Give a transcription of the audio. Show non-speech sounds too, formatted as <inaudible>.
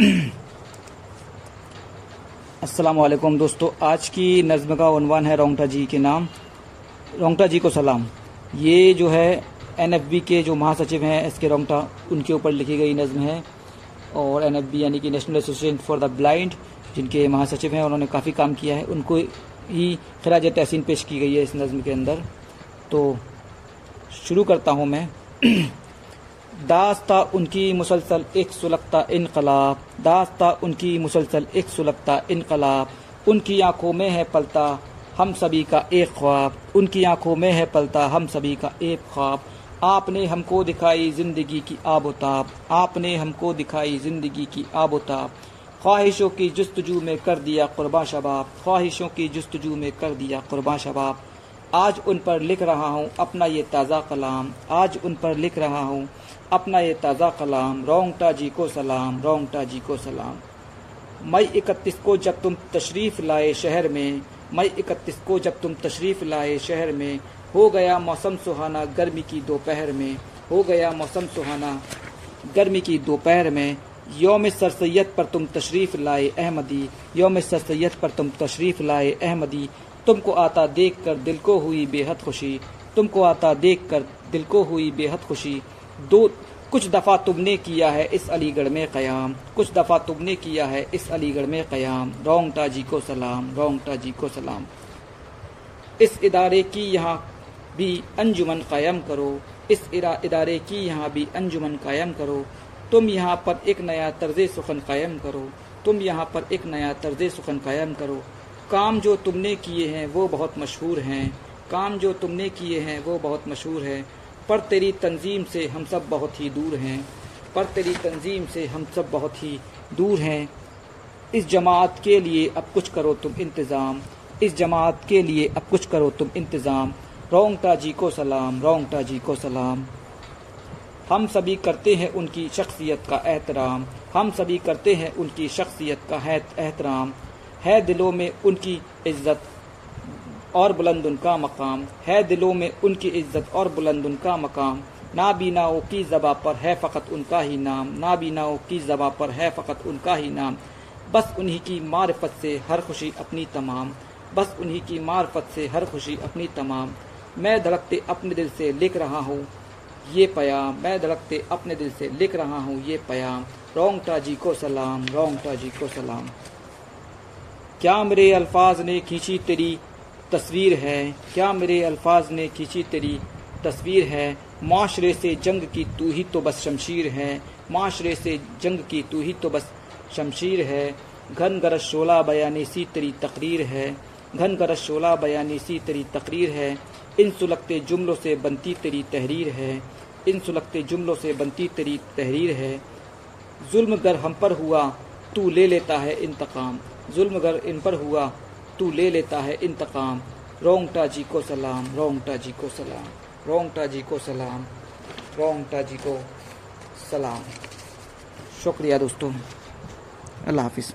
<clears throat> अस्सलाम दोस्तों, आज की नज़म का उनवान है रोंगटा जी के नाम। रोंगटा जी को सलाम। ये जो है एनएफबी के जो महासचिव हैं एस के रोंगटा, उनके ऊपर लिखी गई नज़म है। और एनएफबी यानी कि national association for the blind जिनके महासचिव हैं, उन्होंने काफ़ी काम किया है। उनको ही खराज तहसीन पेश की गई है इस नज़म के अंदर। तो शुरू करता हूँ मैं। <clears throat> दास्ता उनकी मुसलसल एक सुलगता इनकलाब, दास्ता उनकी मुसलसल एक सुलगता इनकलाब। उनकी आँखों में है पलता हम सभी का एक ख्वाब। उनकी आँखों में है पलता हम सभी का एक ख्वाब। आपने हमको दिखाई ज़िंदगी की आबोताब। आपने हमको दिखाई ज़िंदगी की आबोताब। ख्वाहिशों की जस्तजू में कर दिया कुर्बा शबाब। ख्वाहिशों की जस्तजू में कर दिया कुर्बा शबाब। आज उन पर लिख रहा हूँ अपना ये ताज़ा कलाम, आज उन पर लिख रहा हूँ अपना ये ताज़ा कलाम, रोंगटा जी को सलाम, रोंगटा जी को सलाम। मई इकतीस को जब तुम तशरीफ़ लाए शहर में, मई इकतीस को जब तुम तशरीफ़ लाए शहर में, हो गया मौसम सुहाना गर्मी की दोपहर में, हो गया मौसम सुहाना गर्मी की दोपहर में योम सर सैद पर तुम तशरीफ़ लाए अहमदी, योम सर सैद पर तुम तशरीफ़ लाए अहमदी। तुमको आता देख कर दिल को हुई बेहद खुशी, तुमको आता देख कर दिल को हुई बेहद खुशी। दो, कुछ दफ़ा तुमने किया है इस अलीगढ़ में क़याम, कुछ दफ़ा तुमने किया है इस अलीगढ़ में क़याम। रोंगटा जी को सलाम, रोंगटा जी को सलाम। इस इदारे की यहाँ भी अंजुमन कायम करो, इस इदारे की यहाँ भी अंजुमन कायम करो। तुम यहाँ पर एक नया तर्ज सुखन कायम करो। तुम यहाँ पर एक नया तर्ज सुखन कायम करो। काम जो तुमने किए हैं, वो बहुत मशहूर हैं। काम जो तुमने किए हैं, वो बहुत मशहूर है। पर तेरी तंजीम से हम सब बहुत ही दूर हैं। पर तेरी तंजीम से हम सब बहुत ही दूर हैं। इस जमात के लिए अब कुछ करो तुम इंतज़ाम। इस जमात के लिए अब कुछ करो तुम इंतज़ाम। रोंगटा जी को सलाम, रोंगटा जी को सलाम। हम सभी करते हैं उनकी शख्सियत का एहतराम। हम सभी करते हैं उनकी शख्सियत का एहतराम। है दिलों में उनकी इज़्ज़त और बुलंद उनका मकाम। है दिलों में उनकी इज़्ज़त और बुलंद उनका मकाम। नाबीनाओं की जबा पर है फ़कत उनका ही नाम। नाबीनाओं की जबा पर है फ़कत उनका ही नाम। बस उन्हीं की मारफत से हर खुशी अपनी तमाम। बस उन्हीं की मारफत से हर खुशी अपनी तमाम। मैं धड़कते अपने दिल से लिख रहा हूँ ये पयाम, मैं धड़कते अपने दिल से लिख रहा हूँ ये पयाम। रोंगटा जी को सलाम, रोंगटा जी को सलाम। क्या मेरे अल्फाज ने खींची तेरी तस्वीर है? क्या मेरे अल्फाज ने खींची तेरी तस्वीर है? माशरे से जंग की तू ही तो बस शमशीर है। माशरे से जंग की तू ही तो बस शमशीर है। घन गरज शोला बयानी सी तेरी तकरीर है। घन गरज शोला बयानी सी तेरी तकरीर है। इन सुलगते जुमलों से बनती तेरी तहरीर है, इन सुलगते जुमलों से बनती तेरी तहरीर है। जुल्म गर हम पर हुआ, तू ले लेता है इंतकाम। जुल्म गर इन पर हुआ, तू ले लेता है इंतकाम। रोंगटा जी को सलाम, रोंगटा जी को सलाम, रोंगटा जी को सलाम, रोंगटा जी को सलाम। शुक्रिया दोस्तों, अल्लाह हाफिज़।